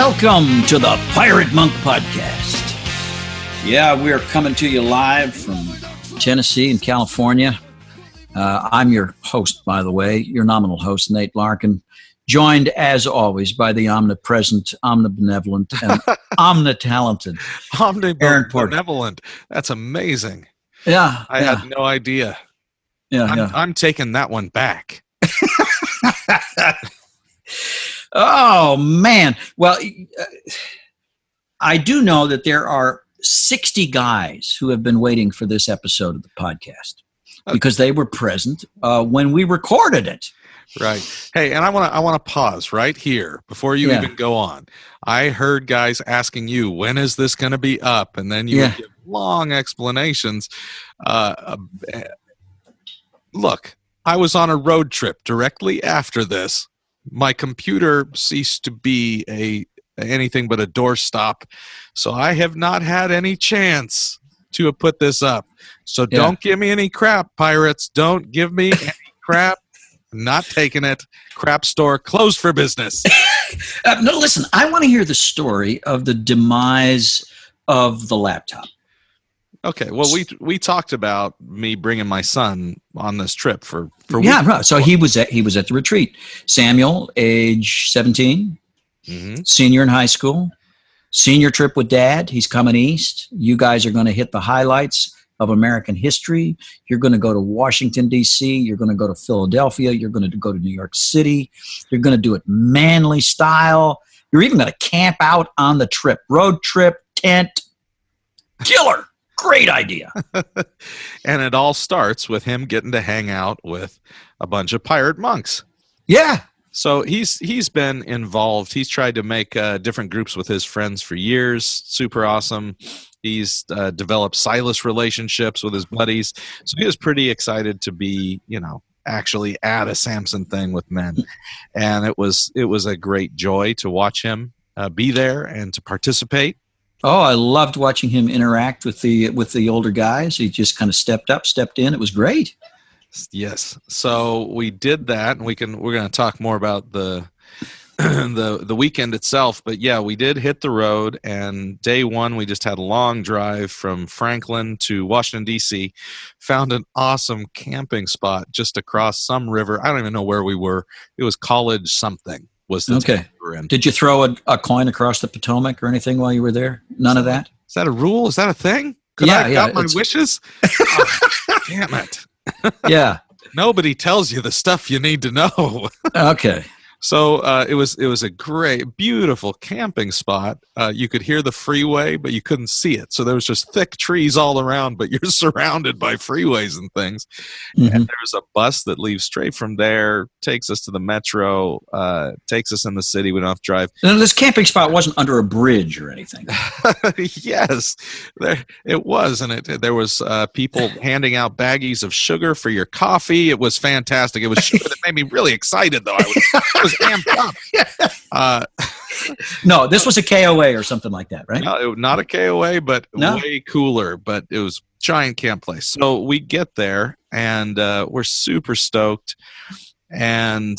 Welcome to the Pirate Monk Podcast. Yeah, we are coming to you live from Tennessee and California. Uh, I'm your host, by the way, your nominal host, Nate Larkin, joined as always by the omnipresent, omnibenevolent, and omnitalented Aaron Porter. Omnibenevolent. That's amazing. Yeah, I yeah, had no idea. yeah, I'm, yeah. I'm taking that one back. Oh man. Well, uh, I do know that there are 60 guys who have been waiting for this episode of the podcast because they were present uh, when we recorded it. Right. Hey, and I want to I want to pause right here before you Yeah. even go on. I heard guys asking you, "When is this going to be up?" And then you Yeah. give long explanations. Uh, uh, look, I was on a road trip directly after this. My computer ceased to be a anything but a doorstop, so I have not had any chance to have put this up. So Yeah. don't give me any crap, pirates. Don't give me any crap. Not taking it. Crap store closed for business. Uh, no, listen, I want to hear the story of the demise of the laptop. Okay. Well, we we talked about me bringing my son on this trip for for Yeah, right. So he was at he was at the retreat. Samuel, age 17, hmm senior in high school, senior trip with dad. He's coming east. You guys are going to hit the highlights of American history. You're going to go to Washington, D.C., you're going to go to Philadelphia, you're going to go to New York City, you're going to do it manly style. You're even going to camp out on the trip, road trip, tent. Killer. Great idea. And it all starts with him getting to hang out with a bunch of pirate monks. Yeah. So he's he's been involved. He's tried to make uh, different groups with his friends for years. Super awesome. He's uh, developed Silas relationships with his buddies. So he was pretty excited to be, you know, actually at a Samson thing with men, and it was it was a great joy to watch him uh, be there and to participate. Oh, I loved watching him interact with the with the older guys. He just kind of stepped up, stepped in. It was great. Yes. So we did that, and we can we're going to talk more about the the the weekend itself. But yeah, we did hit the road, and day one we just had a long drive from Franklin to Washington D.C. Found an awesome camping spot just across some river. I don't even know where we were. It was College something was the Okay. town we were in. Did you throw a, a coin across the Potomac or anything while you were there? None of that. Is that a rule? Is that a thing? Could Yeah, I have yeah, got my wishes? Oh, damn it! Yeah. Nobody tells you the stuff you need to know. Okay. So uh, it was it was a great, beautiful camping spot. Uh, you could hear the freeway, but you couldn't see it. So there was just thick trees all around, but you're surrounded by freeways and things. Mhm. And there's a bus that leaves straight from there, takes us to the metro, uh, takes us in the city. We don't have to drive. Now, this camping spot wasn't under a bridge or anything. yes, there it was, and it there was uh, people handing out baggies of sugar for your coffee. It was fantastic. It was sugar that made me really excited, though. I was, was amped up. Uh, No, this was a KOA or something like that, right? No, it- not a KOA, but No? way cooler. But it was giant camp place. So we get there and uh, we're super stoked, and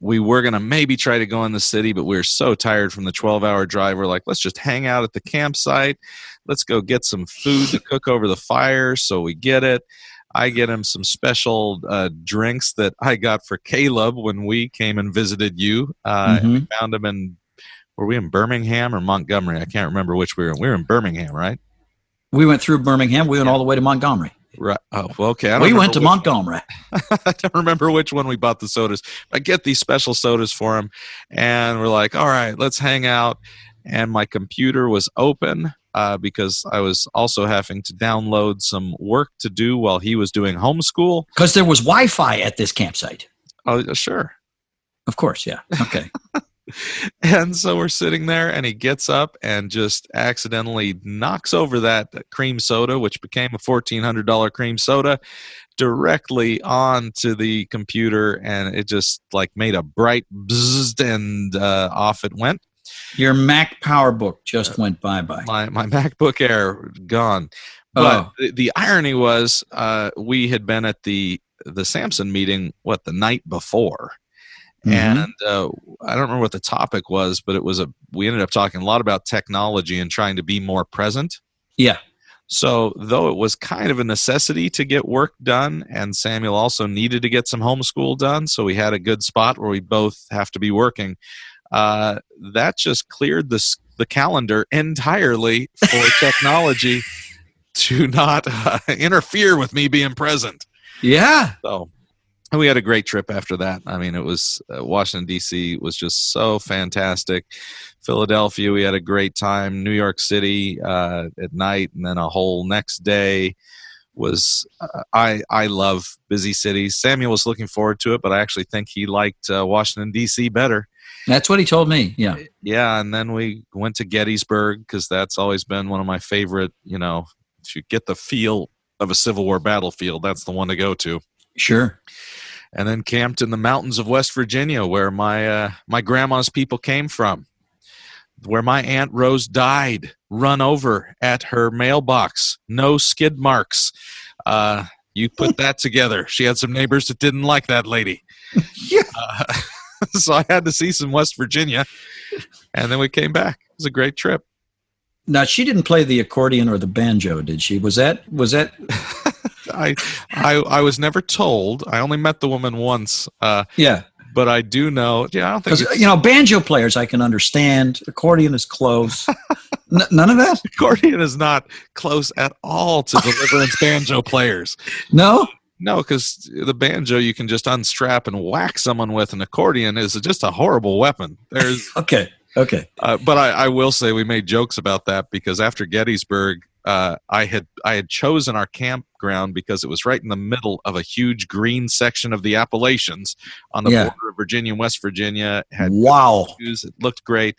we were gonna maybe try to go in the city, but we were so tired from the twelve-hour drive. We're like, let's just hang out at the campsite. Let's go get some food to cook over the fire. So we get it. I get him some special uh, drinks that I got for Caleb when we came and visited you. Uh, Mhm. found him in were we in Birmingham or Montgomery? I can't remember which we were in. We were in Birmingham, right? We went through Birmingham. We went all the way to Montgomery. Right. Oh, well, okay. We went to Montgomery. I don't remember which one we bought the sodas. I get these special sodas for him, and we're like, all right, let's hang out. And my computer was open uh, because I was also having to download some work to do while he was doing homeschool. Because there was Wi Fi at this campsite. Oh, sure. Of course, yeah. Okay. And so we're sitting there, and he gets up and just accidentally knocks over that cream soda, which became a $1,400 cream soda, directly onto the computer. And it just like made a bright bzzz, and uh, off it went. Your Mac PowerBook just went bye bye. My, my MacBook Air gone. But Oh. the, the irony was, uh, we had been at the the Samson meeting what the night before, mm-hmm. and uh, I don't remember what the topic was, but it was a. We ended up talking a lot about technology and trying to be more present. Yeah. So, though it was kind of a necessity to get work done, and Samuel also needed to get some homeschool done, so we had a good spot where we both have to be working. Uh, that just cleared the the calendar entirely for technology to not uh, interfere with me being present. Yeah. So we had a great trip after that. I mean, it was uh, Washington D.C. was just so fantastic. Philadelphia, we had a great time. New York City uh, at night, and then a whole next day was. Uh, I I love busy cities. Samuel was looking forward to it, but I actually think he liked uh, Washington D.C. better. That's what he told me. Yeah, yeah, and then we went to Gettysburg because that's always been one of my favorite. You know, to get the feel of a Civil War battlefield, that's the one to go to. Sure and then camped in the mountains of West Virginia, where my uh, my grandma's people came from, where my aunt Rose died, run over at her mailbox, no skid marks. Uh, you put that together. She had some neighbors that didn't like that lady. yeah. Uh, so I had to see some West Virginia, and then we came back. It was a great trip. Now she didn't play the accordion or the banjo, did she? Was that was that? I, I I was never told. I only met the woman once. Uh, yeah, but I do know. Yeah, I don't think you know banjo players. I can understand. Accordion is close. N- none of that. Accordion is not close at all to deliverance banjo players. No. No, because the banjo you can just unstrap and whack someone with. An accordion is just a horrible weapon. There's okay. Okay. Uh, but I, I, will say we made jokes about that because after Gettysburg, uh, I had I had chosen our campground because it was right in the middle of a huge green section of the Appalachians on the yeah. border of Virginia and West Virginia. Had wow, views. it looked great.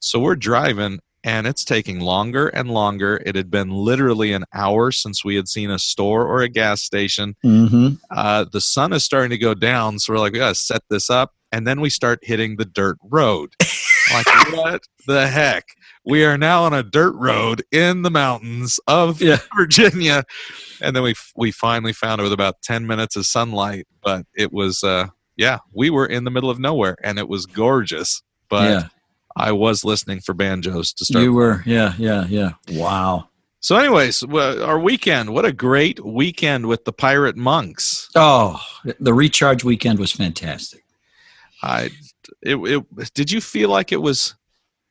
So we're driving, and it's taking longer and longer. It had been literally an hour since we had seen a store or a gas station. Mm-hmm. Uh, the sun is starting to go down, so we're like, we got to set this up and then we start hitting the dirt road. like, what the heck? We are now on a dirt road in the mountains of yeah. Virginia, and then we we finally found it with about ten minutes of sunlight. But it was, uh, yeah, we were in the middle of nowhere, and it was gorgeous. But yeah. I was listening for banjos to start. You were, yeah, yeah, yeah. Wow. So, anyways, our weekend. What a great weekend with the pirate monks. Oh, the recharge weekend was fantastic. I it, it did you feel like it was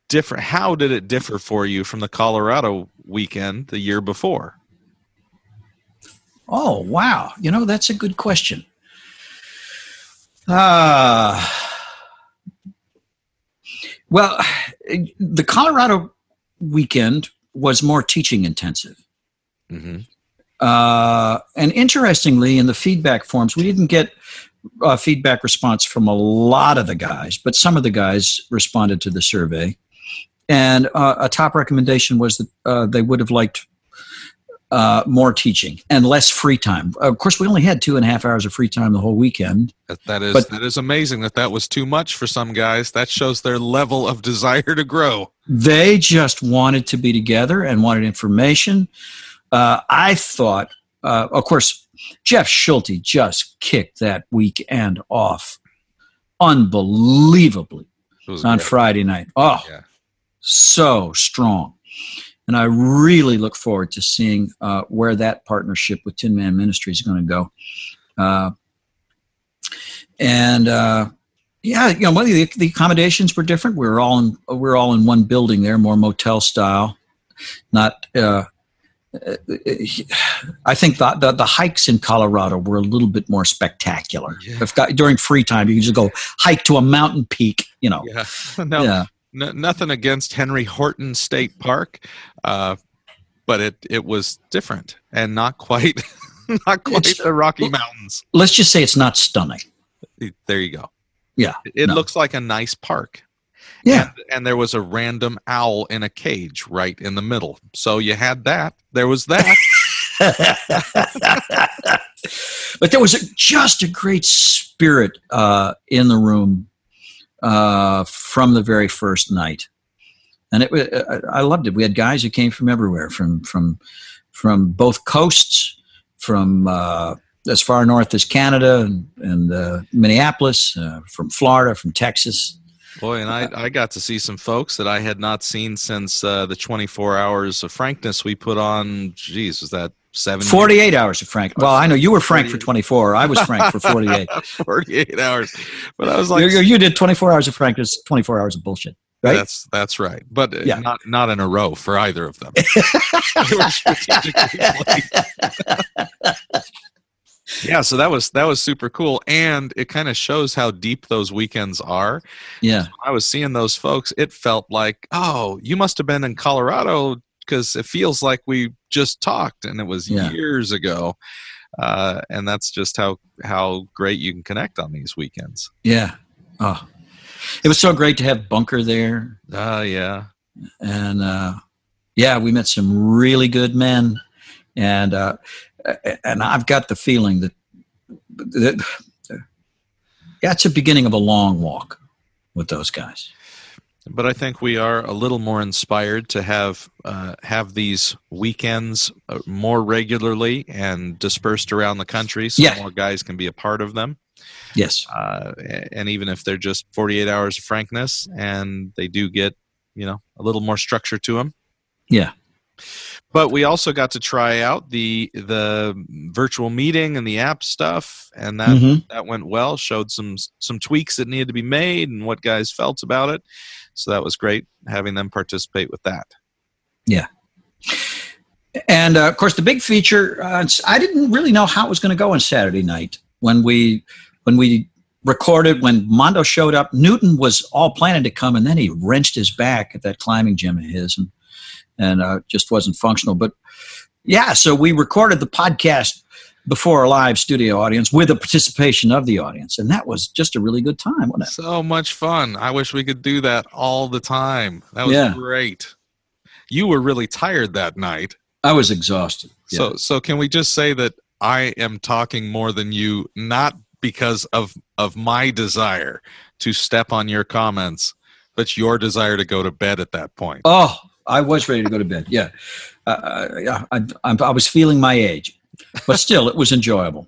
different? How did it differ for you from the Colorado weekend the year before? Oh wow! You know that's a good question. Ah, uh, well, the Colorado weekend was more teaching intensive. Mm-hmm. Uh, and interestingly, in the feedback forms, we didn't get uh, feedback response from a lot of the guys, but some of the guys responded to the survey. And uh, a top recommendation was that uh, they would have liked uh, more teaching and less free time. Of course, we only had two and a half hours of free time the whole weekend. that, that is but, that is amazing that that was too much for some guys. That shows their level of desire to grow. They just wanted to be together and wanted information. Uh, I thought, uh, of course, Jeff Schulte just kicked that weekend off unbelievably on great. Friday night. Oh, yeah. so strong. And I really look forward to seeing uh, where that partnership with Tin Man Ministries is going to go. Uh, and uh, yeah, you know, the, the accommodations were different. We were all in we were all in one building there, more motel style, not uh, I think the, the, the hikes in Colorado were a little bit more spectacular. Yeah. If got, during free time, you can just go hike to a mountain peak. You know, yeah, no, yeah. N- nothing against Henry Horton State Park, uh, but it it was different and not quite not quite it's, the Rocky Mountains. Let's just say it's not stunning. There you go. Yeah, it, it no. looks like a nice park. Yeah. And, and, there was a random owl in a cage right in the middle. So you had that. There was that. but there was a, just a great spirit uh, in the room uh, from the very first night. And it, uh, I loved it. We had guys who came from everywhere, from from from both coasts, from uh, as far north as Canada and, and uh, Minneapolis, uh, from Florida, from Texas. Boy, and I, I got to see some folks that I had not seen since uh, the 24 hours of frankness we put on. Geez, was that seven? 48 hours of Frank. Well, I know you were Frank for 24. I was Frank for 48. 48 hours. But I was like, you, you, did 24 hours of frankness, 24 hours of bullshit. Right? That's that's right, but uh, Yeah. not not in a row for either of them. They were strategically placed. yeah, so that was that was super cool, and it kind of shows how deep those weekends are. Yeah. I was seeing those folks. It felt like, oh, you must have been in Colorado because it feels like we just talked, and it was Yeah. years ago. Uh, and that's just how how great you can connect on these weekends. Yeah. Oh, it was so great to have Bunker there. Uh, yeah. and uh, yeah, we met some really good men, and uh, and I've got the feeling that that that's the beginning of a long walk with those guys. But I think we are a little more inspired to have uh, have these weekends uh, more regularly and dispersed around the country, so Yeah. more guys can be a part of them. Yes, Uh, and even if they're just 48 hours of frankness, and they do get you know a little more structure to them. Yeah. But we also got to try out the the virtual meeting and the app stuff, and that Mhm. that went well. Showed some some tweaks that needed to be made and what guys felt about it. So that was great having them participate with that. Yeah. And uh, of course the big feature. Uh, I didn't really know how it was going to go on Saturday night when we when we recorded when Mondo showed up. Newton was all planning to come, and then he wrenched his back at that climbing gym of his, and and uh, just wasn't functional. But yeah, so we recorded the podcast before a live studio audience with the participation of the audience, and that was just a really good time, wasn't it? So much fun. I wish we could do that all the time. That was Yeah. great. You were really tired that night. I was exhausted. Yeah. So so can we just say that I am talking more than you not because of of my desire to step on your comments, but your desire to go to bed at that point. Oh, I was ready to go to bed. Yeah, uh, uh, yeah. I, I, I was feeling my age, but still, it was enjoyable.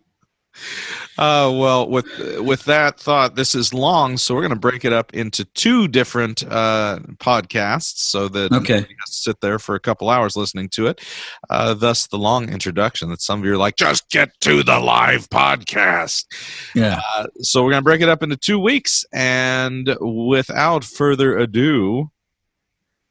Uh, well, with with that thought, this is long, so we're going to break it up into two different uh, podcasts, so that Okay. sit there for a couple hours listening to it. Uh, thus, the long introduction that some of you are like, just get to the live podcast. Yeah. Uh, so we're going to break it up into two weeks, and without further ado,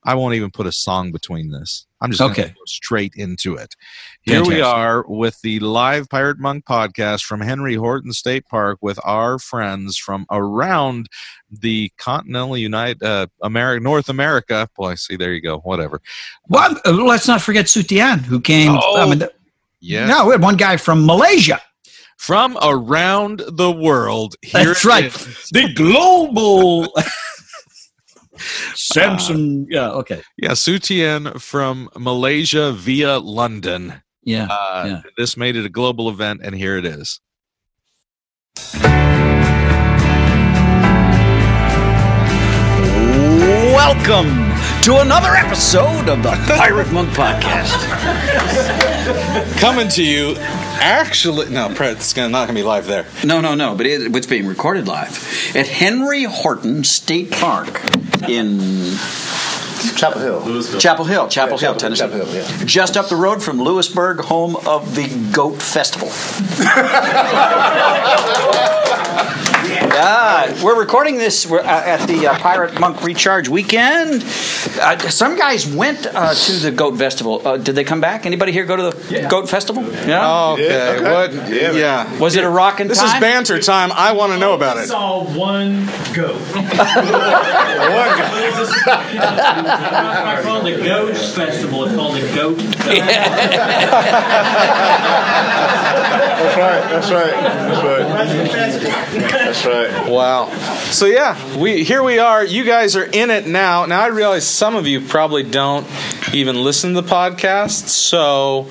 I won't even put a song between this. I'm just going to Okay. go straight into it. Here we are with the live Pirate Monk podcast from Henry Horton State Park with our friends from around the continental United uh, America, North America. Boy, I see, there you go. Whatever. Well, uh, let's not forget Sutian, who came. I Oh, mean, th- Yeah. no, we had one guy from Malaysia. From around the world. Here That's right. is. The global Samson. yeah. Okay. Yeah, Sutian from Malaysia via London. Yeah. Uh, Yeah. This made it a global event, and here it is. Welcome to another episode of the Pirate Monk Podcast. coming to you. Actually, no, it's gonna, not going to be live there. No, no, no, but it, it's being recorded live at Henry Horton State Park in Chapel Hill. Chapel Hill, Chapel Yeah, Hill, Chapel- Tennessee. Chapel Hill, yeah. Just up the road from Lewisburg, home of the Goat Festival. Yeah, we're recording this we're, uh, at the uh, Pirate Monk Recharge Weekend. Uh, some guys went uh, to the Goat Festival. Uh, did they come back? Anybody here go to the Goat Festival? Yeah. Okay, Yeah, okay. what? Yeah. Yeah. Was it a rockin' This time? This is banter time. I want to know about it. saw one goat. I call it the Goats Festival. It's called the Goat. That's right. That's right. That's right. That's right. Wow. So yeah, we here we are. You guys are in it now. Now I realize some of you probably don't even listen to the podcast, so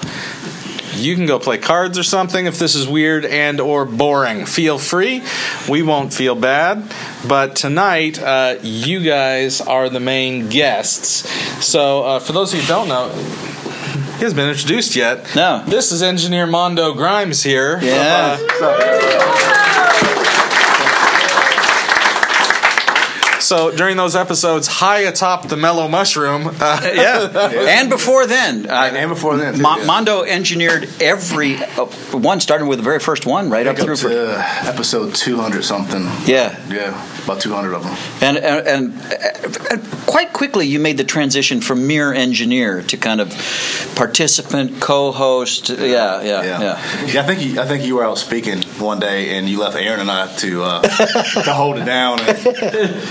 you can go play cards or something if this is weird and or boring. Feel free. We won't feel bad. But tonight, uh, you guys are the main guests. So uh, for those of you who don't know, He hasn't been introduced yet. No. This is engineer Mondo Grimes here. Yeah. So during those episodes, high atop the mellow mushroom. Uh, yeah. And before then, uh, And before then, too, Mo- yeah. Mondo engineered every uh, one, starting with the very first one, right up Up through. For, episode 200 something. yeah. Yeah, about 200 of them. And, and, and, uh, quite quickly, you made the transition from mere engineer to kind of participant, co-host. Yeah, yeah, yeah. Yeah. Yeah, I think you, I think you were out speaking one day, and you left Aaron and I to uh, to hold it down. And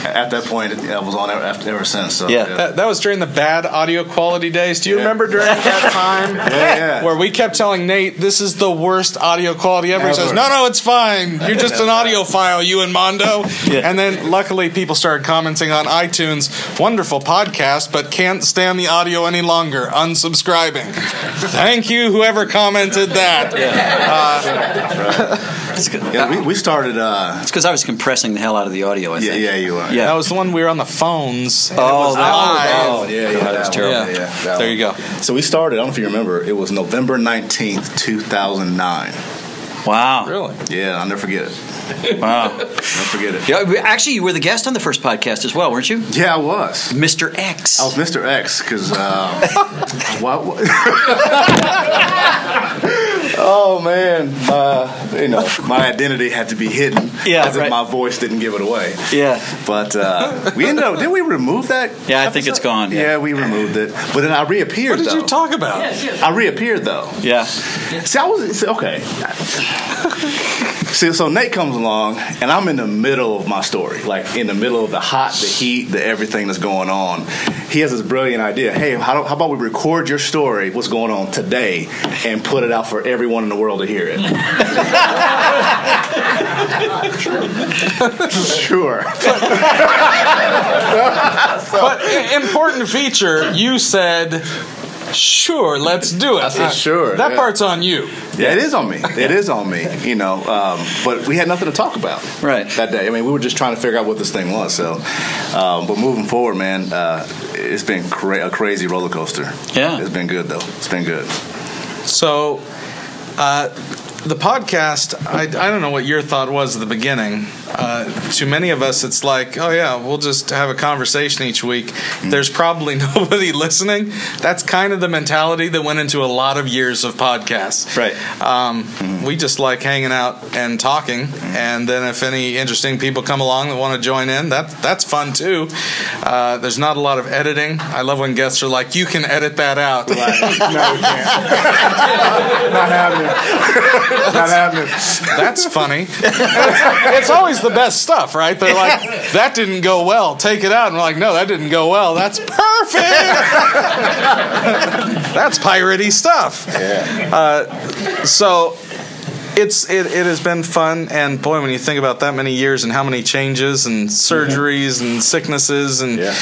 at that point, I was on ever, after, ever since. So, Yeah. That, that was during the bad audio quality days. Do you Yeah. remember during that time Yeah, yeah. where we kept telling Nate this is the worst audio quality ever? He says, "No, no, it's fine. You're just an audiophile, you and Mondo." Yeah. And then luckily people started commenting on iTunes, "Wonderful podcast, but can't stand the audio any longer. Unsubscribing." Thank you, whoever commented that. Yeah, we, we started. Uh, It's because I was compressing the hell out of the audio. I yeah, think. yeah, you were. Yeah. That was the one we were on the phones. and it Oh, was that live. was- yeah, yeah, that was terrible. Yeah, yeah, that There one. you go. So we started. I don't know if you remember. It was November 19th, 2009. Wow. Really? Yeah, I'll never forget it. Wow. Never forget it. Yeah, actually, you were the guest on the first podcast as well, weren't you? Yeah, I was. Mr. X. I was Mr. X because uh, what? what- oh man, uh, you know my identity had to be hidden. Yeah, as if my voice didn't give it away. Yeah. But uh, we ended up. Did we remove that? Yeah, I think it's gone, Yeah. yeah. we removed it. But then I reappeared. What did though. you talk about? I reappeared though. Yeah. See, I was see, okay. See, so Nate comes along, and I'm in the middle of my story, like in the middle of the hot, the heat, the everything that's going on. He has this brilliant idea. Hey, how, do- how about we record your story, what's going on today, and put it out for everyone in the world to hear it? sure. But i- important feature, you said, "Sure, let's do it." I said, "Sure," That yeah. part's on you. Yeah, it is on me. It is on me. You know, um, but we had nothing to talk about Right. that day. I mean, we were just trying to figure out what this thing was. So, um, but moving forward, man, uh, it's been cra- a crazy roller coaster. Yeah. it's been good though. It's been good. So, uh, the podcast, I, I don't know what your thought was at the beginning. Uh, to many of us, it's like, oh, yeah, we'll just have a conversation each week. There's probably nobody listening. That's kind of the mentality that went into a lot of years of podcasts. Right. Um, We just like hanging out and talking. And then if any interesting people come along that want to join in, that, that's fun too. Uh, there's not a lot of editing. I love when guests are like, you can edit that out. no, we can't. Not happening. Not happening. That's funny. it's always the best stuff, right? They're like, that didn't go well. Take it out. And we're like, no, that didn't go well. That's perfect. That's piratey stuff. Uh, so it's it, it has been fun and boy when you think about that many years and how many changes and surgeries and sicknesses and Yeah.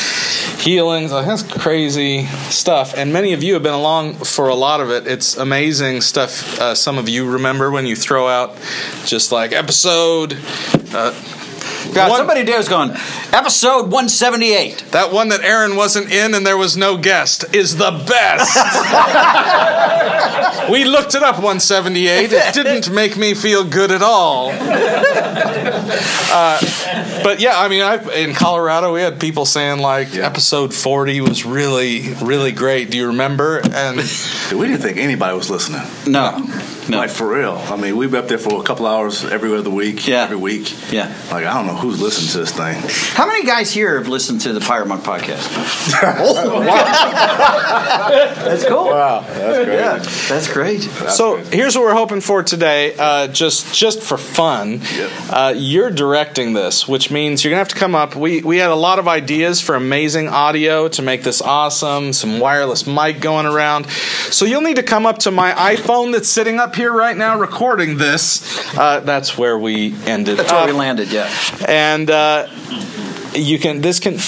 healings like, that's crazy stuff and many of you have been along for a lot of it it's amazing stuff uh, some of you remember when you throw out just like episode uh, God, One- somebody there's going, episode 178. that one that Aaron wasn't in and there was no guest is the best. we looked it up 178. It didn't make me feel good at all. Uh, but yeah, I mean, I, in Colorado, we had people saying like Yeah. episode 40 was really, really great. Do you remember? And We didn't think anybody was listening. No. No. Like for real. I mean, we were up there for a couple hours every other week. Yeah. Every week. Yeah. Like I don't know who's listening to this thing. How many guys here have listened to the Pirate Monk podcast? That's cool. Wow, that's great. Yeah, that's great. so here's what we're hoping for today, uh, just just for fun. Yep. Uh, you're directing this, which means you're gonna have to come up. We we had a lot of ideas for amazing audio to make this awesome. Some wireless mic going around. So you'll need to come up to my iPhone that's sitting up here right now, recording this. Uh, that's where we ended. That's where up. we landed, yeah. and uh, you can this can.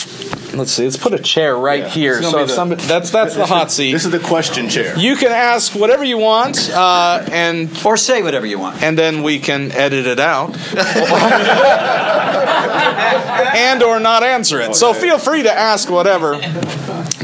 Let's see. Let's put a chair right Yeah. here. So if the- somebody, that's that's the hot seat. This is the question chair. You can ask whatever you want, uh, and Or say whatever you want. and then we can edit it out, and or not answer it. So feel free to ask whatever.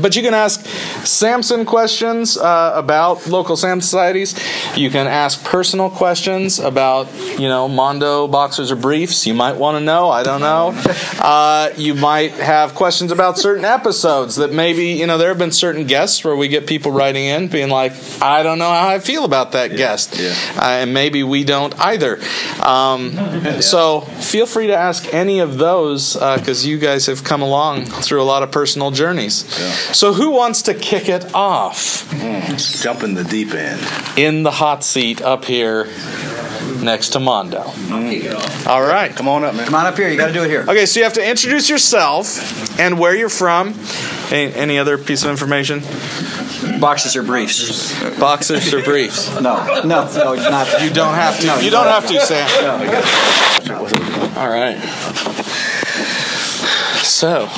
But you can ask Samson questions uh, about local Sam societies. You can ask personal questions about, you know, Mondo boxers or briefs. You might want to know. I don't know. Uh, you might have questions about certain episodes that maybe, you know, there have been certain guests where we get people writing in being like, I don't know how I feel about that guest. yeah. Uh, and maybe we don't either. Um, So feel free to ask any of those because you guys have come along through a lot of personal journeys. So who wants to kick it off Jump in the deep end. in the hot seat up here next to Mondo? Mm. All right. Come on up, man. Come on up here. You got to do it here. Okay, so you have to introduce yourself and where you're from. Any, any other piece of information? Boxes or briefs? Boxers or briefs? No, no, no, not. You don't have to. No, you don't have to, Sam. All right. So,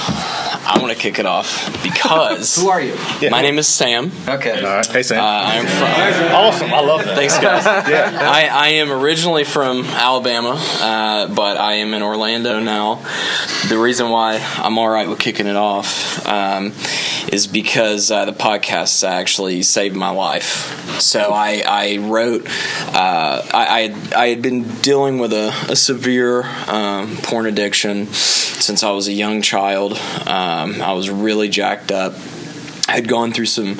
I want to kick it off because Who are you? my name is Sam. Okay. All right. Hey, Sam. Uh, I'm from. awesome. I love that. Thanks, guys. yeah. I, I am originally from Alabama, uh, but I am in Orlando now. The reason why I'm all right with kicking it off um, is because uh, the podcast actually saved my life. So I, I wrote, uh, I, I, had, I had been dealing with a, a severe um, porn addiction since I was a young child. Um, Um, I was really jacked up. I had gone through some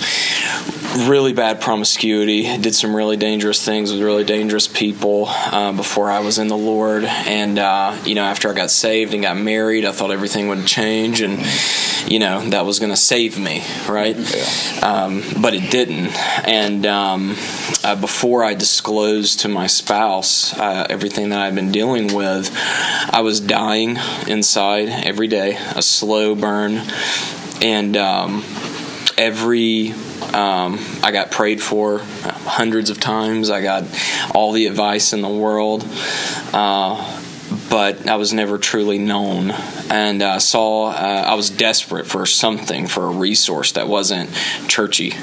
really bad promiscuity, did some really dangerous things with really dangerous people uh, before I was in the Lord. And, uh, you know, after I got saved and got married, I thought everything would change and, you know, that was going to save me, right? Um, but it didn't. And um, uh, before I disclosed to my spouse uh, everything that I'd been dealing with, I was dying inside every day, a slow burn. And, um, every um, I got prayed for hundreds of times. I got all the advice in the world, uh, but I was never truly known. And uh, saw uh, I was desperate for something, for a resource that wasn't churchy.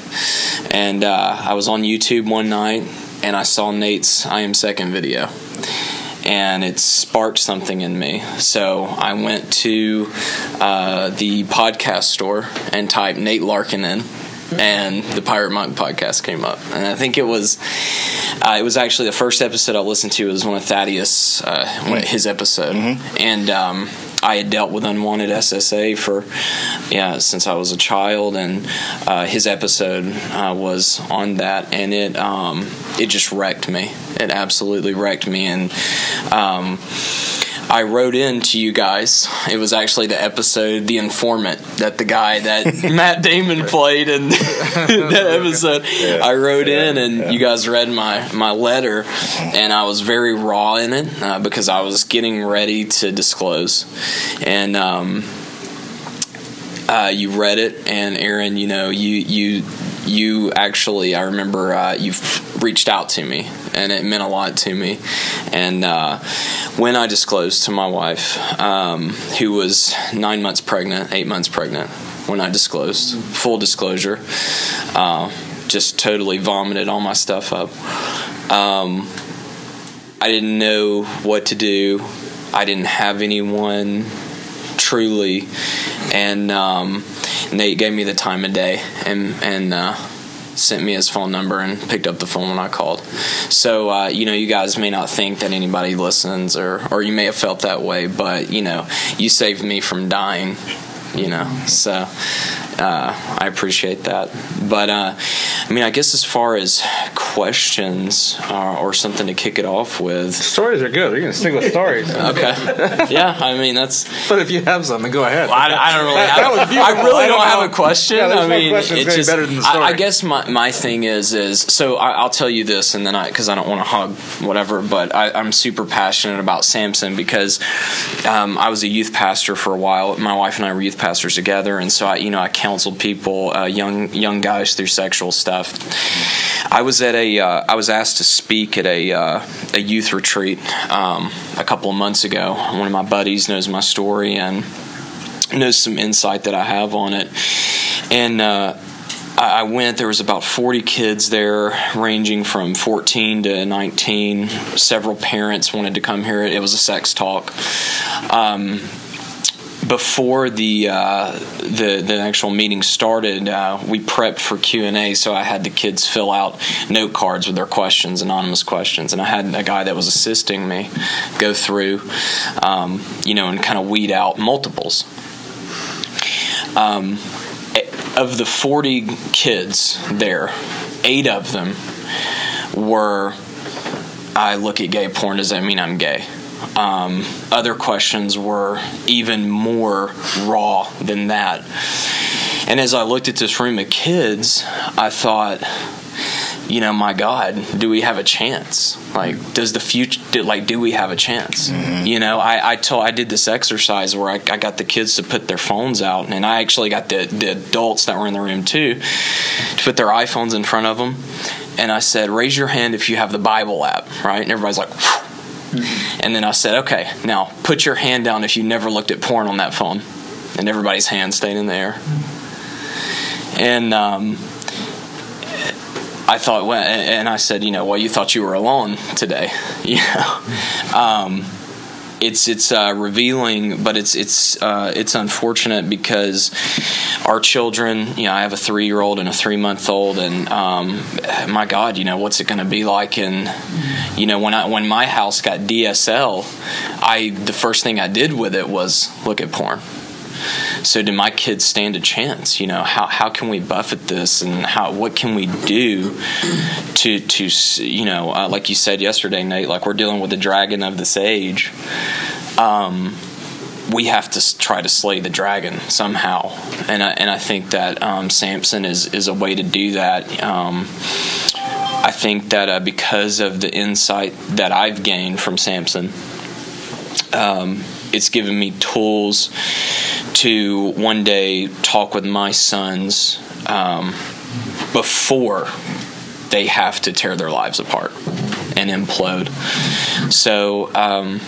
And uh, I was on YouTube one night, and I saw Nate's "I Am Second" video and it sparked something in me. So I went to uh, the podcast store and typed Nate Larkin in. And the Pirate Monk podcast came up, and I think it was, uh, it was actually the first episode I listened to. It was one of Thaddeus, uh, his episode, and um, I had dealt with unwanted SSA for, yeah, since I was a child, and uh, his episode uh, was on that, and it um, it just wrecked me. It absolutely wrecked me, and um, I wrote in to you guys. It was actually the episode, The Informant, that the guy that Matt Damon played in that episode. I wrote in, and you guys read my, my letter, and I was very raw in it uh, because I was getting ready to disclose. And, um, uh, you read it, and Aaron, you know, you you you actually, I remember uh, you've reached out to me, and it meant a lot to me. And uh, when I disclosed to my wife, um, who was nine months pregnant, eight months pregnant, when I disclosed, full disclosure, uh, just totally vomited all my stuff up. Um, I didn't know what to do. I didn't have anyone truly, and um, Nate gave me the time of day and and uh, sent me his phone number and picked up the phone when I called. So uh, you know, you guys may not think that anybody listens, or or you may have felt that way, but you know, you saved me from dying. You know, so uh, I appreciate that. But uh, I mean, I guess as far as questions uh, or something to kick it off with, Stories are good. You're gonna stick with stories. okay, yeah, I mean that's but if you have something, go ahead. I, I don't really. Have. I really I don't don't have know. a question. Yeah, I mean, question it's just. better than the I, I guess my, my thing is is so I, I'll tell you this, and then I because I don't want to hog whatever, but I, I'm super passionate about Samson because um, I was a youth pastor for a while. My wife and I were youth pastors together, and so I you know I counseled people, uh, young young guys through sexual stuff. I was at a uh, I was asked to speak at a uh, a youth retreat um, a couple of months ago. One of my buddies knows my story and knows some insight that I have on it. And uh, I went, there was about 40 kids there, ranging from 14 to 19. Several parents wanted to come here. It was a sex talk. Um, before the uh, the the actual meeting started, uh, we prepped for Q and A. So I had the kids fill out note cards with their questions, anonymous questions, and I had a guy that was assisting me go through, um, you know, and kind of weed out multiples. Um, of the 40 kids there, eight of them were I look at gay porn, does that mean I'm gay? Um, other questions were even more raw than that. And as I looked at this room of kids, I thought, you know, my God, do we have a chance? Like, does the future, like, do we have a chance? Mm-hmm. You know, I, I told, I did this exercise where I, I, got the kids to put their phones out, and I actually got the, the adults that were in the room too to put their iPhones in front of them. And I said, raise your hand if you have the Bible app, right? And everybody's like, mm-hmm. and then I said, okay, now put your hand down if you never looked at porn on that phone. And everybody's hand stayed in the air. And, um, I thought, well, and I said, you know, well, you thought you were alone today, you know. Um, it's it's uh, revealing, but it's it's uh, it's unfortunate because our children. You know, I have a three year old and a three month old, and um, my God, you know, what's it going to be like? And you know, when I when my house got DSL, I the first thing I did with it was look at porn. So do my kids stand a chance? You know, how how can we buffet this, and how what can we do to to you know, uh, like you said yesterday, Nate, like we're dealing with the dragon of this age. Um, we have to try to slay the dragon somehow, and I, and I think that um, Samson is is a way to do that. Um, I think that uh, because of the insight that I've gained from Samson, um, it's given me tools to one day talk with my sons um, before they have to tear their lives apart and implode. So. Um,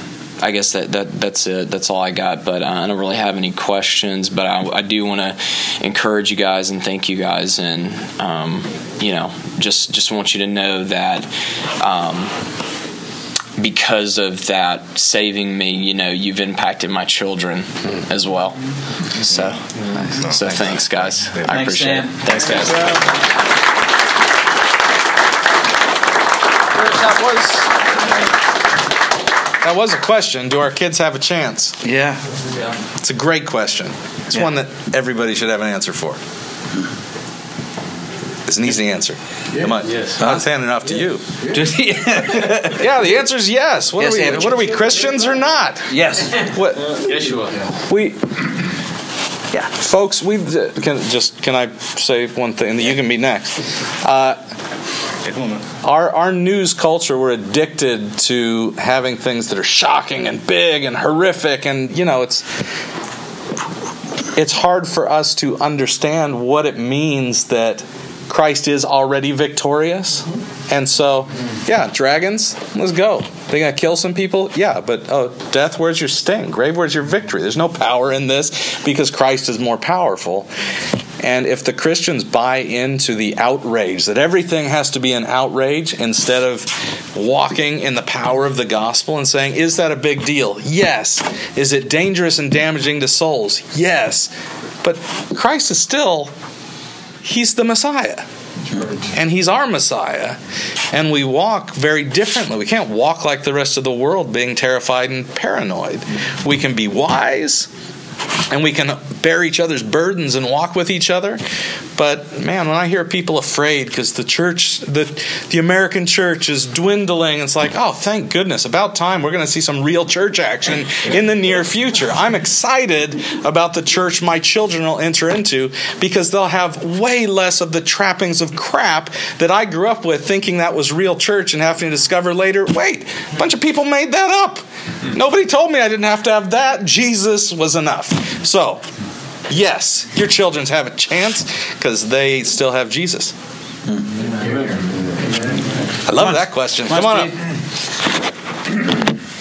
I guess that, that that's it. That's all I got. But uh, I don't really have any questions. But I, I do want to encourage you guys and thank you guys, and um, you know, just just want you to know that um, because of that saving me, you know, you've impacted my children as well. So, so thanks, guys. I appreciate it. Thanks, guys. That was that was a question. Do our kids have a chance? Yeah, it's a great question. It's yeah. one that everybody should have an answer for. It's an easy answer. Yeah. Come on. Yes. I'm not handing off to you. yeah, the answer is yes. What, yes, are, we, what are we, Christians or not? Yes. What? Yes, you are. We. Yeah, folks, we can just can I say one thing? That you can be next. Uh, our our news culture, we're addicted to having things that are shocking and big and horrific, and you know it's it's hard for us to understand what it means that Christ is already victorious. And so, yeah, dragons, let's go. They gonna kill some people? Yeah, but oh, death, where's your sting? Grave, where's your victory? There's no power in this because Christ is more powerful. And if the Christians buy into the outrage, that everything has to be an outrage instead of walking in the power of the gospel and saying, is that a big deal? Yes. Is it dangerous and damaging to souls? Yes. But Christ is still He's the Messiah. And he's our Messiah. And we walk very differently. We can't walk like the rest of the world, being terrified and paranoid. We can be wise and we can bear each other's burdens and walk with each other. But man, when I hear people afraid because the church, the the American church is dwindling, it's like, oh, thank goodness! About time we're going to see some real church action in the near future. I'm excited about the church my children will enter into because they'll have way less of the trappings of crap that I grew up with, thinking that was real church, and having to discover later, wait, a bunch of people made that up. Nobody told me I didn't have to have that. Jesus was enough. So, yes, your children have a chance because they still have Jesus. I love that question. Come on up.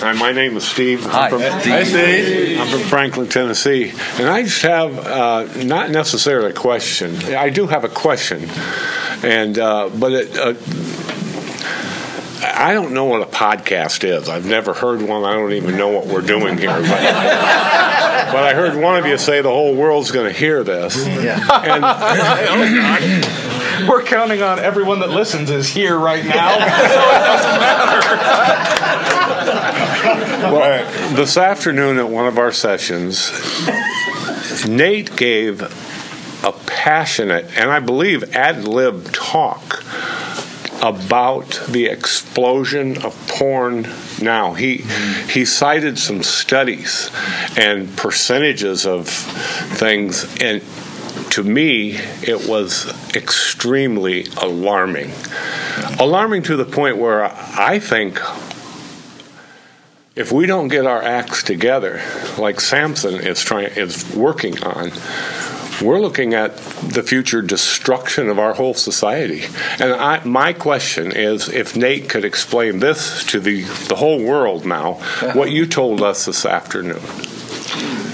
Hi, my name is Steve. Hi, I'm from, Hi, Steve. I'm from Franklin, Tennessee, and I just have uh, not necessarily a question. I do have a question, and uh, but it, uh, I don't know what a podcast is. I've never heard one. I don't even know what we're doing here. But, but I heard one of you say the whole world's going to hear this. And We're counting on everyone that listens is here right now, so it doesn't matter. well, this afternoon at one of our sessions, Nate gave a passionate and I believe ad lib talk about the explosion of porn now. He he cited some studies and percentages of things and to me it was extremely alarming. Alarming to the point where I think if we don't get our acts together like Samson is trying is working on we're looking at the future destruction of our whole society. And I, my question is if Nate could explain this to the, the whole world now, what you told us this afternoon.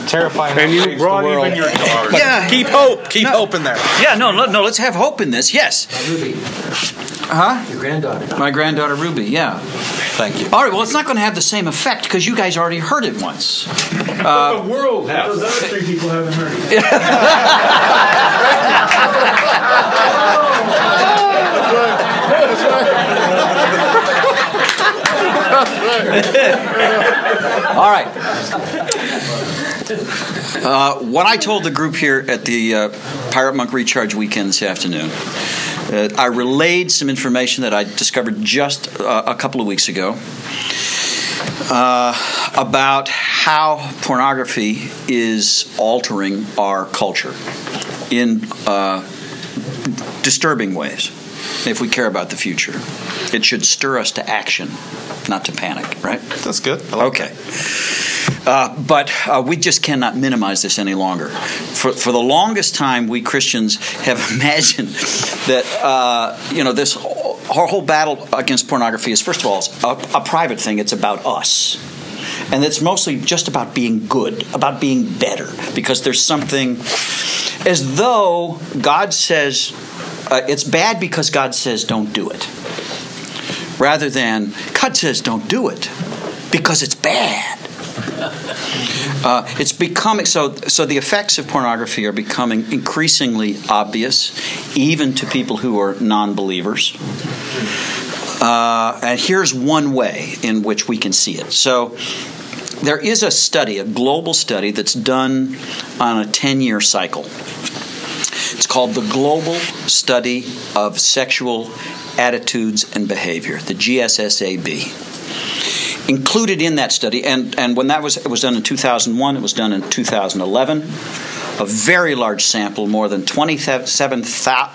Terrifying. And you Change the brought world. even your card. Yeah. Keep hope. Keep No. hope in there. Yeah, no, no, no, let's have hope in this. Yes. Ruby, Huh? your granddaughter. My granddaughter Ruby, yeah. Thank you. All right, well, it's not going to have the same effect because you guys already heard it once. The world has. Those other three people haven't heard it. All right. Uh, what I told the group here at the uh, Pirate Monk Recharge weekend this afternoon, uh, I relayed some information that I discovered just uh, a couple of weeks ago uh, about how pornography is altering our culture in uh, disturbing ways. If we care about the future, it should stir us to action, not to panic, right? That's good. Like Okay. Uh, but uh, we just cannot minimize this any longer. For, for the longest time, we Christians have imagined that uh, you know this our whole battle against pornography is first of all a, a private thing. It's about us, and it's mostly just about being good, about being better, because there's something as though God says uh, it's bad because God says don't do it, rather than God says don't do it because it's bad. Uh, it's becoming so. So the effects of pornography are becoming increasingly obvious, even to people who are non-believers. Uh, and here's one way in which we can see it. So there is a study, a global study that's done on a 10-year cycle. It's called the Global Study of Sexual Attitudes and Behavior, the GSSAB included in that study, and, and when that was it was done in 2001, it was done in 2011. A very large sample, more than 27,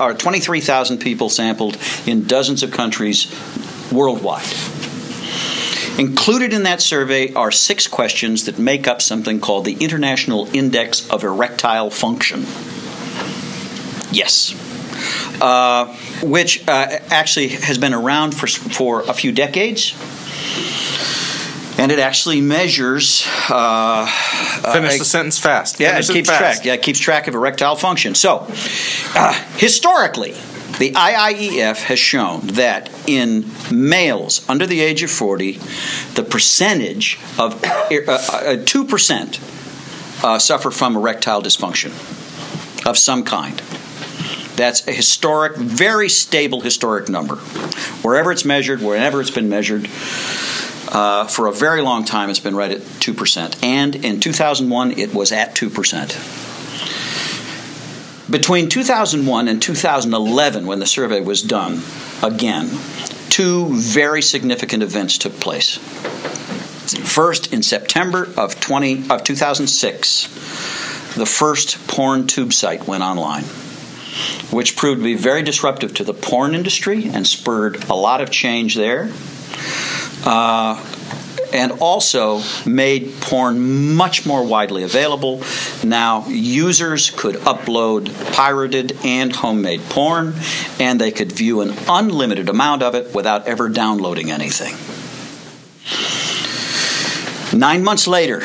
or 23,000 people sampled in dozens of countries worldwide. Included in that survey are six questions that make up something called the International Index of Erectile Function. Yes. Uh, which uh, actually has been around for, for a few decades and it actually measures. Uh, Finish uh, the sentence fast. Yeah, Finish it keeps fast. track. Yeah, it keeps track of erectile function. So, uh, historically, the IIEF has shown that in males under the age of 40, the percentage of two percent uh, suffer from erectile dysfunction of some kind. That's a historic, very stable historic number. Wherever it's measured, wherever it's been measured, uh, for a very long time, it's been right at 2%. And in 2001, it was at 2%. Between 2001 and 2011, when the survey was done, again, two very significant events took place. First, in September of, 20, of 2006, the first porn tube site went online which proved to be very disruptive to the porn industry and spurred a lot of change there. Uh, and also made porn much more widely available. Now, users could upload pirated and homemade porn, and they could view an unlimited amount of it without ever downloading anything. Nine months later,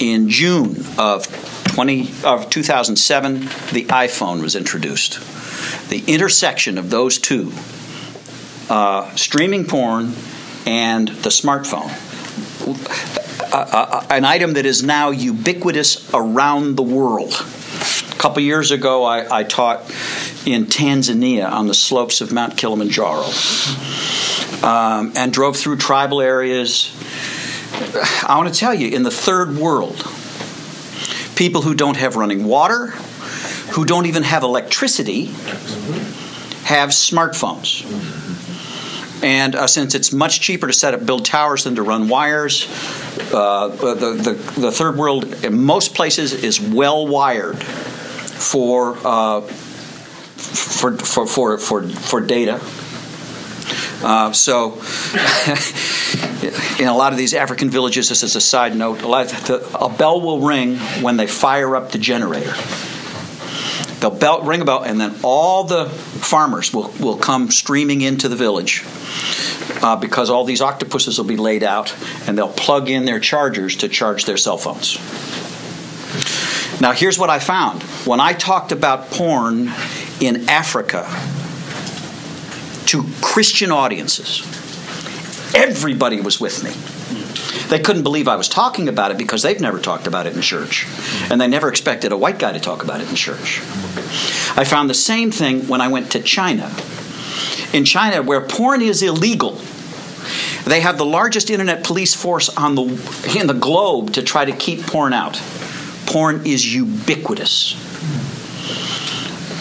in June of 20, of 2007, the iPhone was introduced. The intersection of those two uh, streaming porn and the smartphone. Uh, an item that is now ubiquitous around the world. A couple years ago, I, I taught in Tanzania on the slopes of Mount Kilimanjaro um, and drove through tribal areas. I want to tell you, in the third world, people who don't have running water, who don't even have electricity, have smartphones. And uh, since it's much cheaper to set up, build towers than to run wires, uh, the, the, the third world in most places is well wired for, uh, for, for, for, for, for data. Uh, so, in a lot of these African villages, this is a side note, a, the, a bell will ring when they fire up the generator. They'll bell, ring a bell, and then all the farmers will, will come streaming into the village uh, because all these octopuses will be laid out, and they'll plug in their chargers to charge their cell phones. Now, here's what I found. When I talked about porn in Africa to Christian audiences, everybody was with me. They couldn't believe I was talking about it because they've never talked about it in church. And they never expected a white guy to talk about it in church. I found the same thing when I went to China. In China, where porn is illegal, they have the largest internet police force on the, in the globe to try to keep porn out. Porn is ubiquitous.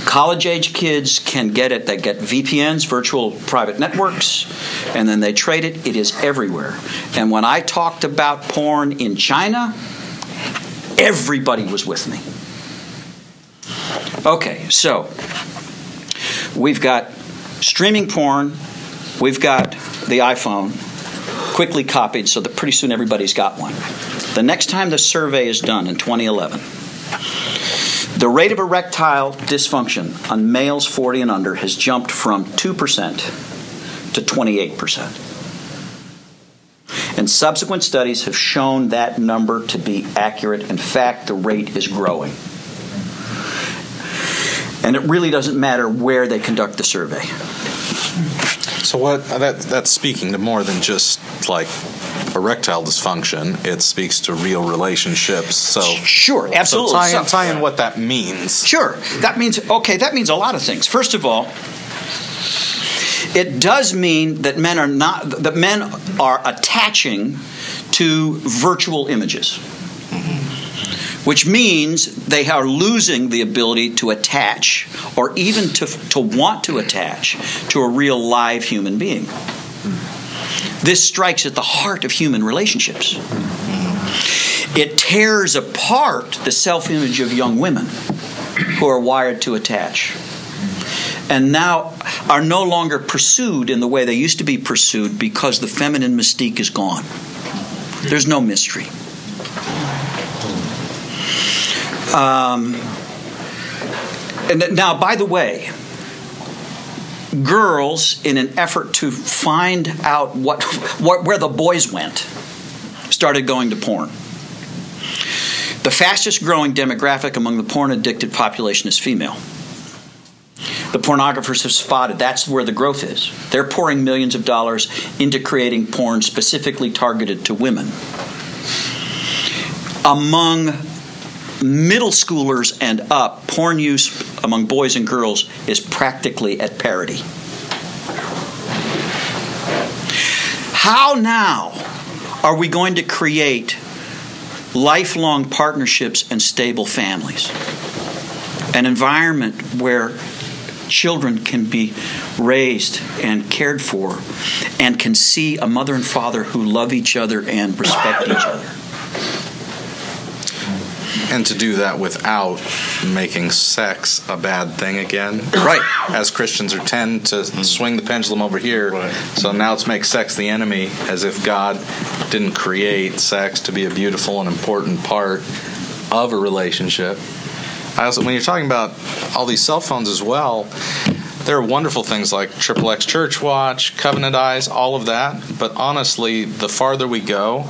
College age kids can get it. They get VPNs, virtual private networks, and then they trade it. It is everywhere. And when I talked about porn in China, everybody was with me. Okay, so we've got streaming porn, we've got the iPhone quickly copied so that pretty soon everybody's got one. The next time the survey is done in 2011, the rate of erectile dysfunction on males 40 and under has jumped from 2% to 28%. And subsequent studies have shown that number to be accurate. In fact, the rate is growing. And it really doesn't matter where they conduct the survey. So what that that's speaking to more than just like erectile dysfunction. It speaks to real relationships. So Sure, absolutely. So tie, in, So- tie in what that means. Sure. That means, okay, that means a lot of things. First of all, it does mean that men are not, that men are attaching to virtual images. Which means they are losing the ability to attach or even to, to want to attach to a real live human being. This strikes at the heart of human relationships. It tears apart the self image of young women who are wired to attach and now are no longer pursued in the way they used to be pursued because the feminine mystique is gone. There's no mystery. Um, and now, by the way, girls, in an effort to find out what, what where the boys went, started going to porn. The fastest growing demographic among the porn addicted population is female. The pornographers have spotted that's where the growth is. They're pouring millions of dollars into creating porn specifically targeted to women. Among middle schoolers and up, porn use among boys and girls is practically at parity. How now are we going to create lifelong partnerships and stable families? An environment where children can be raised and cared for and can see a mother and father who love each other and respect each other. And to do that without making sex a bad thing again. Right. As Christians are tend to mm-hmm. swing the pendulum over here. So now let's make sex the enemy as if God didn't create sex to be a beautiful and important part of a relationship. I also, when you're talking about all these cell phones as well, there are wonderful things like Triple X Church Watch, Covenant Eyes, all of that. But honestly, the farther we go,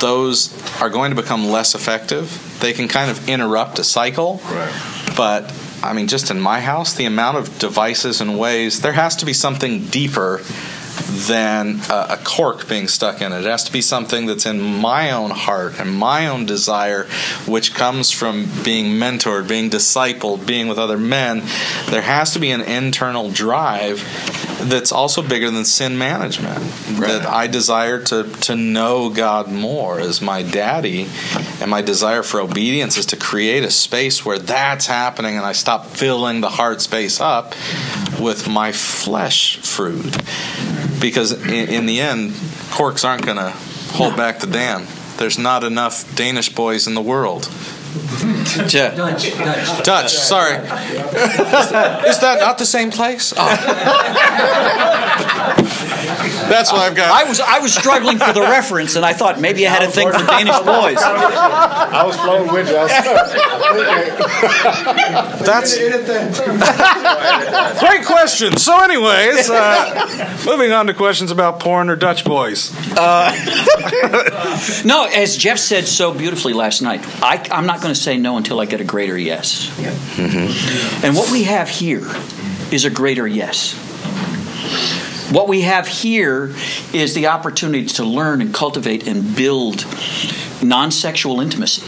those are going to become less effective. They can kind of interrupt a cycle, Right. but I mean, just in my house, the amount of devices and ways, there has to be something deeper than a, a, cork being stuck in it. It has to be something that's in my own heart and my own desire, which comes from being mentored, being discipled, being with other men. There has to be an internal drive that's also bigger than sin management. Right. That I desire to to know God more as my daddy, and my desire for obedience is to create a space where that's happening, and I stop filling the heart space up with my flesh fruit because in, in the end, corks aren't going to hold back the dam. There's not enough Danish boys in the world. Dutch, Dutch. Dutch, sorry. Is that not the same place? Oh. That's what I've got. I was I was struggling for the reference, and I thought maybe I had a thing for Danish boys. I was flowing with you. That's great question. So, anyways, uh, moving on to questions about porn or Dutch boys. Uh, no, as Jeff said so beautifully last night, I, I'm not going to say no until I get a greater yes. Yeah. Mm-hmm. And what we have here is a greater yes. What we have here is the opportunity to learn and cultivate and build non sexual intimacy.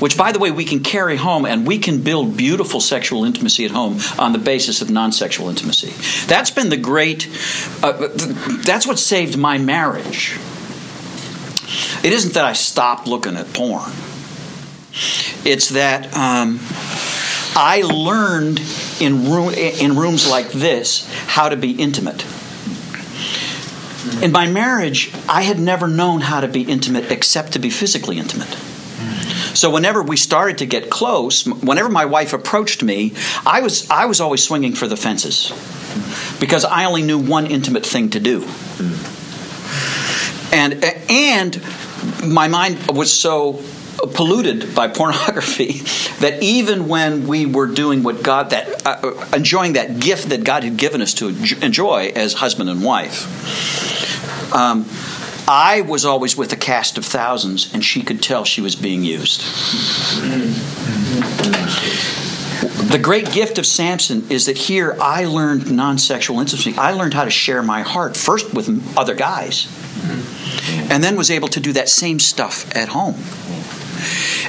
Which, by the way, we can carry home and we can build beautiful sexual intimacy at home on the basis of non sexual intimacy. That's been the great, uh, that's what saved my marriage. It isn't that I stopped looking at porn, it's that um, I learned in, room, in rooms like this how to be intimate. In my marriage, I had never known how to be intimate except to be physically intimate. So whenever we started to get close, whenever my wife approached me, I was I was always swinging for the fences because I only knew one intimate thing to do. And and my mind was so polluted by pornography that even when we were doing what God that uh, enjoying that gift that God had given us to enjoy as husband and wife um, I was always with a cast of thousands and she could tell she was being used. The great gift of Samson is that here I learned non-sexual intimacy. I learned how to share my heart first with other guys and then was able to do that same stuff at home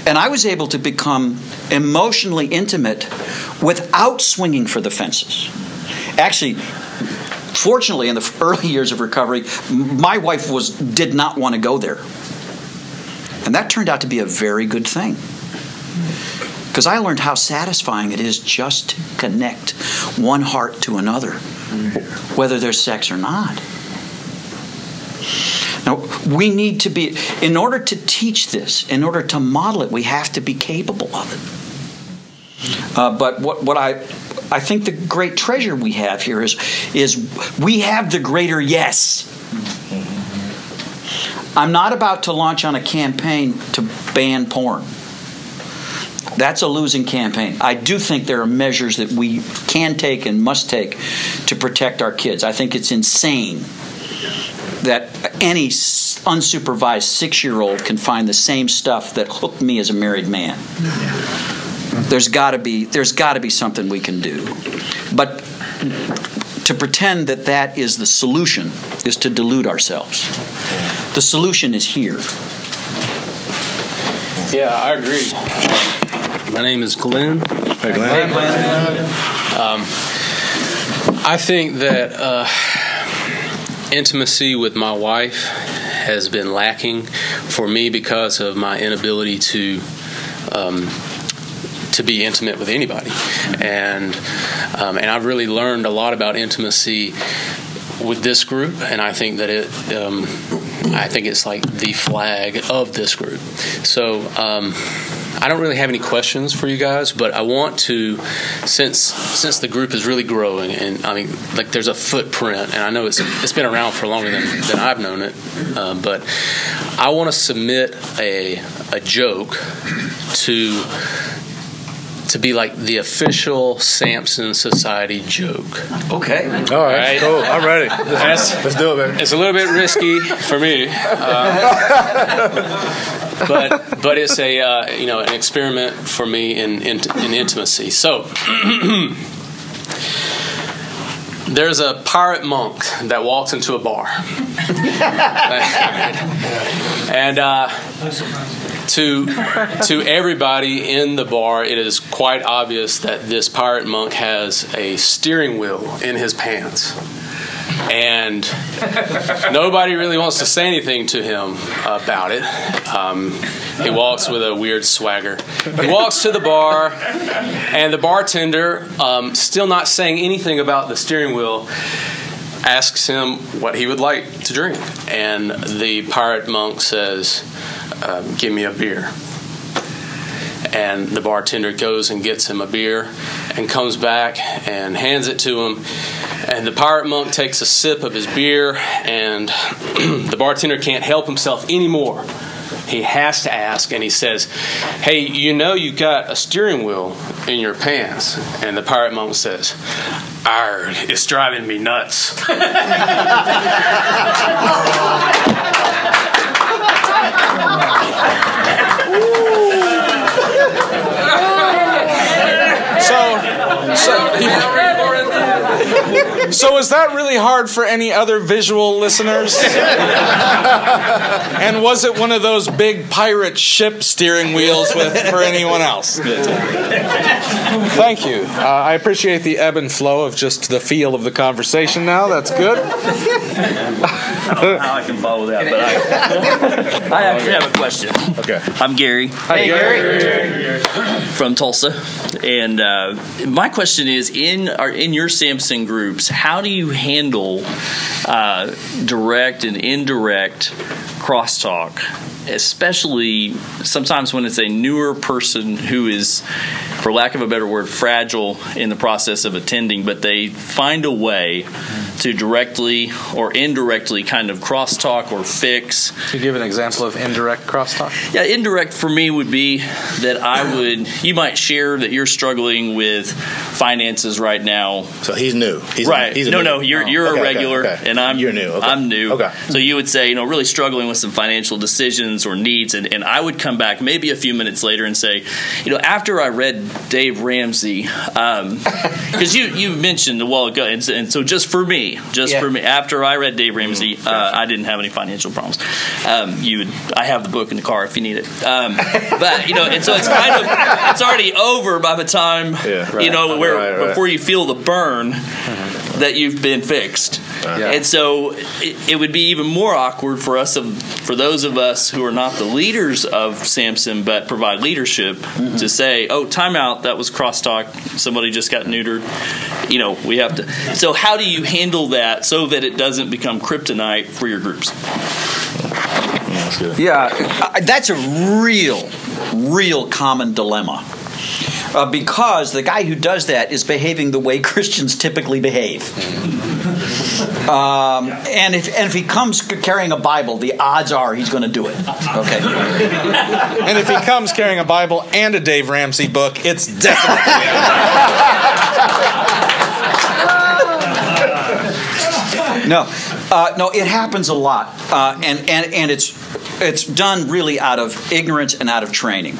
and I was able to become emotionally intimate without swinging for the fences. Actually, fortunately, in the early years of recovery, my wife was did not want to go there, and that turned out to be a very good thing because I learned how satisfying it is just to connect one heart to another, whether there's sex or not. Now, we need to be, in order to teach this, in order to model it, we have to be capable of it. Uh, but what, what I, I think the great treasure we have here is, is we have the greater yes. I'm not about to launch on a campaign to ban porn. That's a losing campaign. I do think there are measures that we can take and must take to protect our kids. I think it's insane that any unsupervised six year old can find the same stuff that hooked me as a married man. There's got to be there's got to be something we can do, but to pretend that that is the solution is to delude ourselves. The solution is here. Yeah, I agree. My name is Glenn. Hey, Glenn. Hey, Glenn. Um, I think that. Uh, intimacy with my wife has been lacking for me because of my inability to um, to be intimate with anybody, and um, and I've really learned a lot about intimacy with this group, and I think that it, um, I think it's like the flag of this group. So um, I don't really have any questions for you guys, but I want to, since since the group is really growing, and I mean, like there's a footprint, and I know it's it's been around for longer than, than I've known it, uh, but I want to submit a a joke to to be like the official Samson Society joke. Okay. All right, cool. I'm ready. That's- Let's do it, man. It's a little bit risky for me, uh, but but it's a uh, you know an experiment for me in in, in intimacy. So. There's a pirate monk that walks into a bar. and uh, to, to everybody in the bar, it is quite obvious that this pirate monk has a steering wheel in his pants. And nobody really wants to say anything to him about it. Um, he walks with a weird swagger. He walks to the bar, and the bartender, um, still not saying anything about the steering wheel, asks him what he would like to drink. And the pirate monk says, um, Give me a beer. And the bartender goes and gets him a beer and comes back and hands it to him. And the pirate monk takes a sip of his beer, and the bartender can't help himself anymore. He has to ask, and he says, Hey, you know you've got a steering wheel in your pants. And the pirate monk says, Arg, it's driving me nuts. So, so, so is that really hard for any other visual listeners? and was it one of those big pirate ship steering wheels with for anyone else? Thank you. Uh, I appreciate the ebb and flow of just the feel of the conversation. Now that's good. I don't know how I can follow that, but I, I actually have a question. Okay. I'm Gary. Hi, Gary. from Tulsa, and uh, my question is: in our, in your Samson groups, how do you handle uh, direct and indirect crosstalk, especially sometimes when it's a newer person who is, for lack of a better word, fragile in the process of attending, but they find a way to directly or indirectly kind of crosstalk or fix Can you give an example of indirect crosstalk? yeah, indirect for me would be that I would. You might share that you're struggling with finances right now. So he's new. He's right? he's a no, new- no, you're oh, you're Okay, a okay, regular, okay. and I'm You're new. Okay. I'm new. Okay. So you would say, you know, really struggling with some financial decisions or needs, and, and I would come back maybe a few minutes later and say, you know, after I read Dave Ramsey, because you you mentioned a while ago, and, so- and so just for me, just Yeah. for me, after I read Dave Ramsey, uh, I didn't have any financial problems. Um, you would, I have the book in the car if you need it. Um, but you know, and so it's kind of it's already over by the time Yeah. you know where Right, right. before you feel the burn that you've been fixed. And so it, it would be even more awkward for us, of, for those of us who are not the leaders of Samson but provide leadership, to say, "Oh, timeout! That was crosstalk. Somebody just got neutered." You know, we have to. So, how do you handle that so that it doesn't become kryptonite for your groups? Yeah, uh, that's a real, real common dilemma. Uh, because the guy who does that is behaving the way Christians typically behave. Um, and, if, and if he comes carrying a Bible, the odds are he's going to do it. Okay. And if he comes carrying a Bible and a Dave Ramsey book, it's definitely. No, uh, no, it happens a lot, uh, and and and it's it's done really out of ignorance and out of training.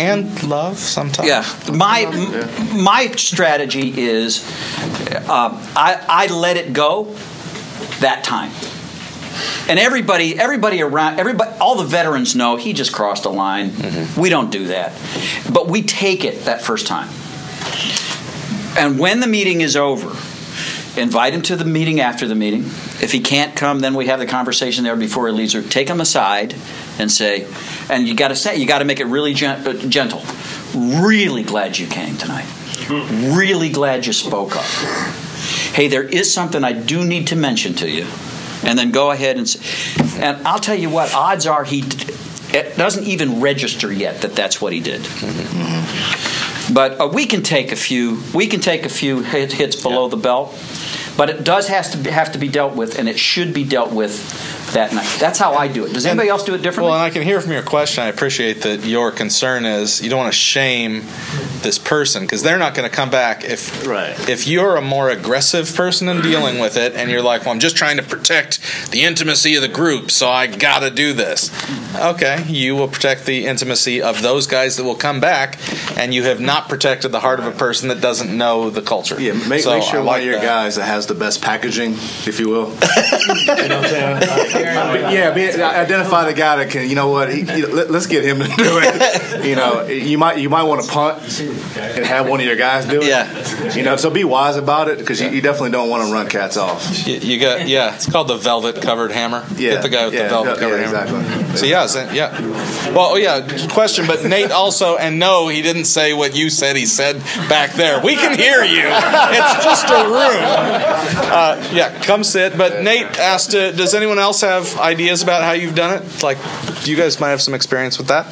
And love sometimes. Yeah, my m- my strategy is uh, I I let it go that time. And everybody, everybody around, everybody, all the veterans know he just crossed a line. We don't do that, but we take it that first time. And when the meeting is over, invite him to the meeting after the meeting. If he can't come, then we have the conversation there before he leaves. Or take him aside and say, and you got to say, you got to make it really gen- uh, gentle. Really glad you came tonight. Really glad you spoke up. Hey, there is something I do need to mention to you, and then go ahead and. Say, and I'll tell you what. Odds are he. d- It doesn't even register yet that that's what he did. But uh, we can take a few. We can take a few hit, hits below the belt, but it does has to be, have to be dealt with, and it should be dealt with that night. That's how I do it. Does anybody else do it differently? Well, and I can hear from your question. I appreciate that your concern is you don't want to shame this person because they're not going to come back if Right. if you're a more aggressive person in dealing with it and you're like, well, I'm just trying to protect the intimacy of the group, so I got to do this. Okay, you will protect the intimacy of those guys that will come back, and you have not protected the heart of a person that doesn't know the culture. Yeah, make, So make sure I one of your that. guys that has the best packaging, if you will. you know what I'm saying? Yeah, be, identify the guy that can. You know what? He, you know, let, us get him to do it. You know, you might you might want to punt and have one of your guys do it. Yeah. You know, so be wise about it because you, you definitely don't want to run cats off. You, you got yeah. It's called the velvet covered hammer. Yeah, Get the guy with yeah, the velvet yeah, covered hammer. exactly. So yeah, so, yeah. Well, oh, yeah. Question, but Nate also, and no, he didn't say what you said. He said back there. We can hear you. It's just a room. Uh, yeah, come sit. But Nate asked, uh, does anyone else have ideas about how you've done it? Like, you guys might have some experience with that.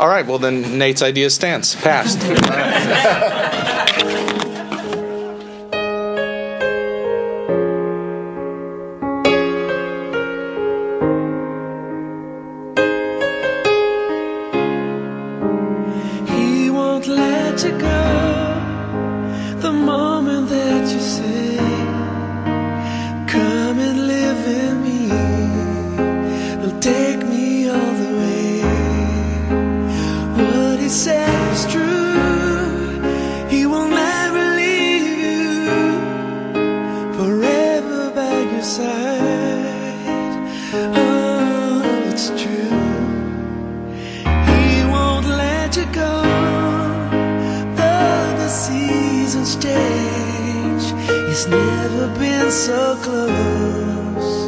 All right. Well, then Nate's idea stands. Passed. change, he's never been so close.